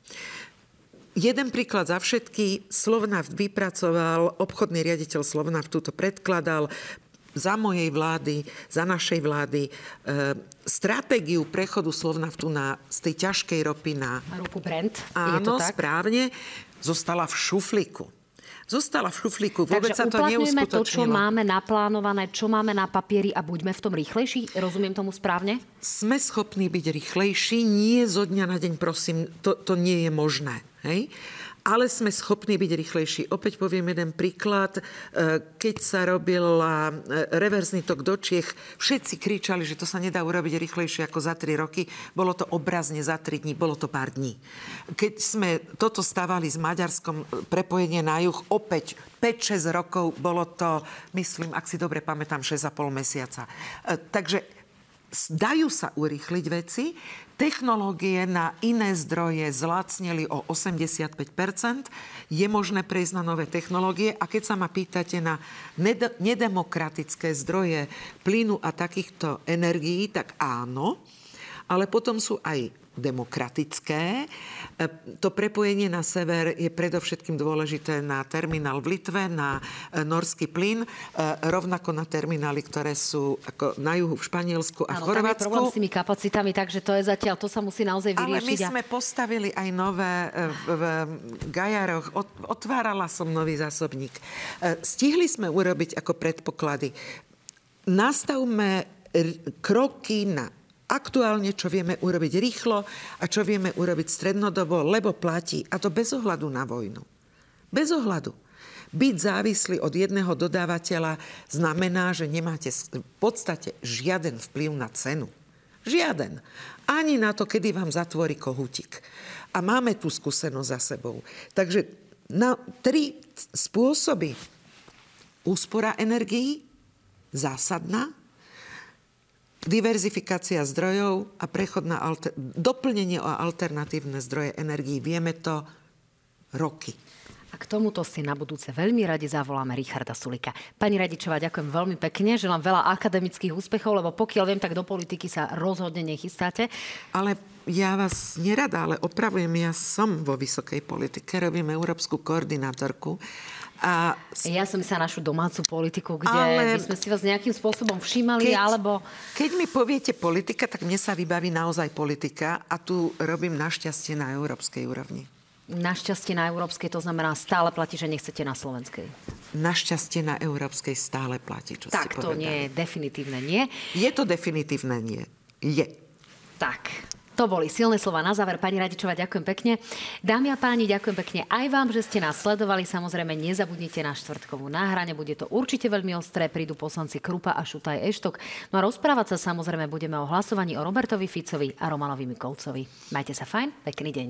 Jeden príklad za všetky. Slovnaft vypracoval, obchodný riaditeľ Slovnaftu to predkladal, za mojej vlády, za našej vlády, e, stratégiu prechodu Slovnaftu na, z tej ťažkej ropy na... Ropu Brent. Áno, správne. Zostala v šuflíku. Zostala v šuflíku. Vôbec Takže sa to uplatňujme to, čo neuskutočnilo. máme naplánované, čo máme na papieri a buďme v tom rýchlejší. Rozumiem tomu správne? Sme schopní byť rýchlejší, nie zo dňa na deň, prosím, to, to nie je možné. Hej? Ale sme schopní byť rýchlejší. Opäť poviem jeden príklad. E, Keď sa robil e, reverzný tok do Čiech, všetci kričali, že to sa nedá urobiť rýchlejšie ako za 3 roky. Bolo to obrazne za 3 dní, bolo to pár dní. Keď sme toto stávali s Maďarskom, prepojenie na juh, opäť 5-6 rokov, bolo to, myslím, ak si dobre pamätám, 6,5 mesiaca. E, Takže dajú sa urýchliť veci. Technológie na iné zdroje zlacnili o 85% Je možné prejsť na nové technológie. A keď sa ma pýtate na ned- nedemokratické zdroje plynu a takýchto energií, tak áno. Ale potom sú aj demokratické. E, To prepojenie na sever je predovšetkým dôležité na terminál v Litve, na e, norský plyn, e, rovnako na terminály, ktoré sú ako na juhu v Španielsku a v Áno, tam je Chorvátsku. problém s tými kapacitami, takže to je zatiaľ, to sa musí naozaj Ale my vyriešiť. sme postavili aj nové v, Gajaroch. Ot- Otvárala som nový zásobník. Stihli sme urobiť ako predpoklady. Nastavme kroky na aktuálne, čo vieme urobiť rýchlo a čo vieme urobiť strednodobo, lebo platí. A to bez ohľadu na vojnu. Bez ohľadu. Byť závislý od jedného dodávateľa znamená, že nemáte v podstate žiaden vplyv na cenu. Žiaden. Ani na to, kedy vám zatvorí kohútik. A máme tú skúsenosť za sebou. Takže na tri spôsoby. Úspora energií, zásadná, diverzifikácia zdrojov a prechod na alter- doplnenie o alternatívne zdroje energií. Vieme to roky. A k tomuto si na budúce veľmi radi zavoláme Richarda Sulika. Pani Radičová, ďakujem veľmi pekne, želám veľa akademických úspechov, lebo pokiaľ viem, tak do politiky sa rozhodne nechystáte. Ale ja vás nerada, ale opravujem, ja som vo vysokej politike, robím európsku koordinátorku. A Ja som sa našu domácu politiku, kde Ale- by sme si vás nejakým spôsobom všímali, alebo... keď mi poviete politika, tak mne sa vybaví naozaj politika a tu robím našťastie na európskej úrovni. Našťastie na európskej, to znamená stále platí, že nechcete na slovenskej. Našťastie na európskej stále platí, čo Tak ste to povedali. nie je definitívne nie. Je to definitívne nie. Je. Tak, to boli silné slova na záver. Pani Radičová, ďakujem pekne. Dámy a páni, ďakujem pekne aj vám, že ste nás sledovali. Samozrejme, nezabudnite na štvrtkovú náhrane. Bude to určite veľmi ostré. Prídu poslanci Krupa a Šutaj Eštok. No a rozprávať sa samozrejme budeme o hlasovaní o Robertovi Ficovi a Romanovi Mikolcovi. Majte sa fajn, pekný deň.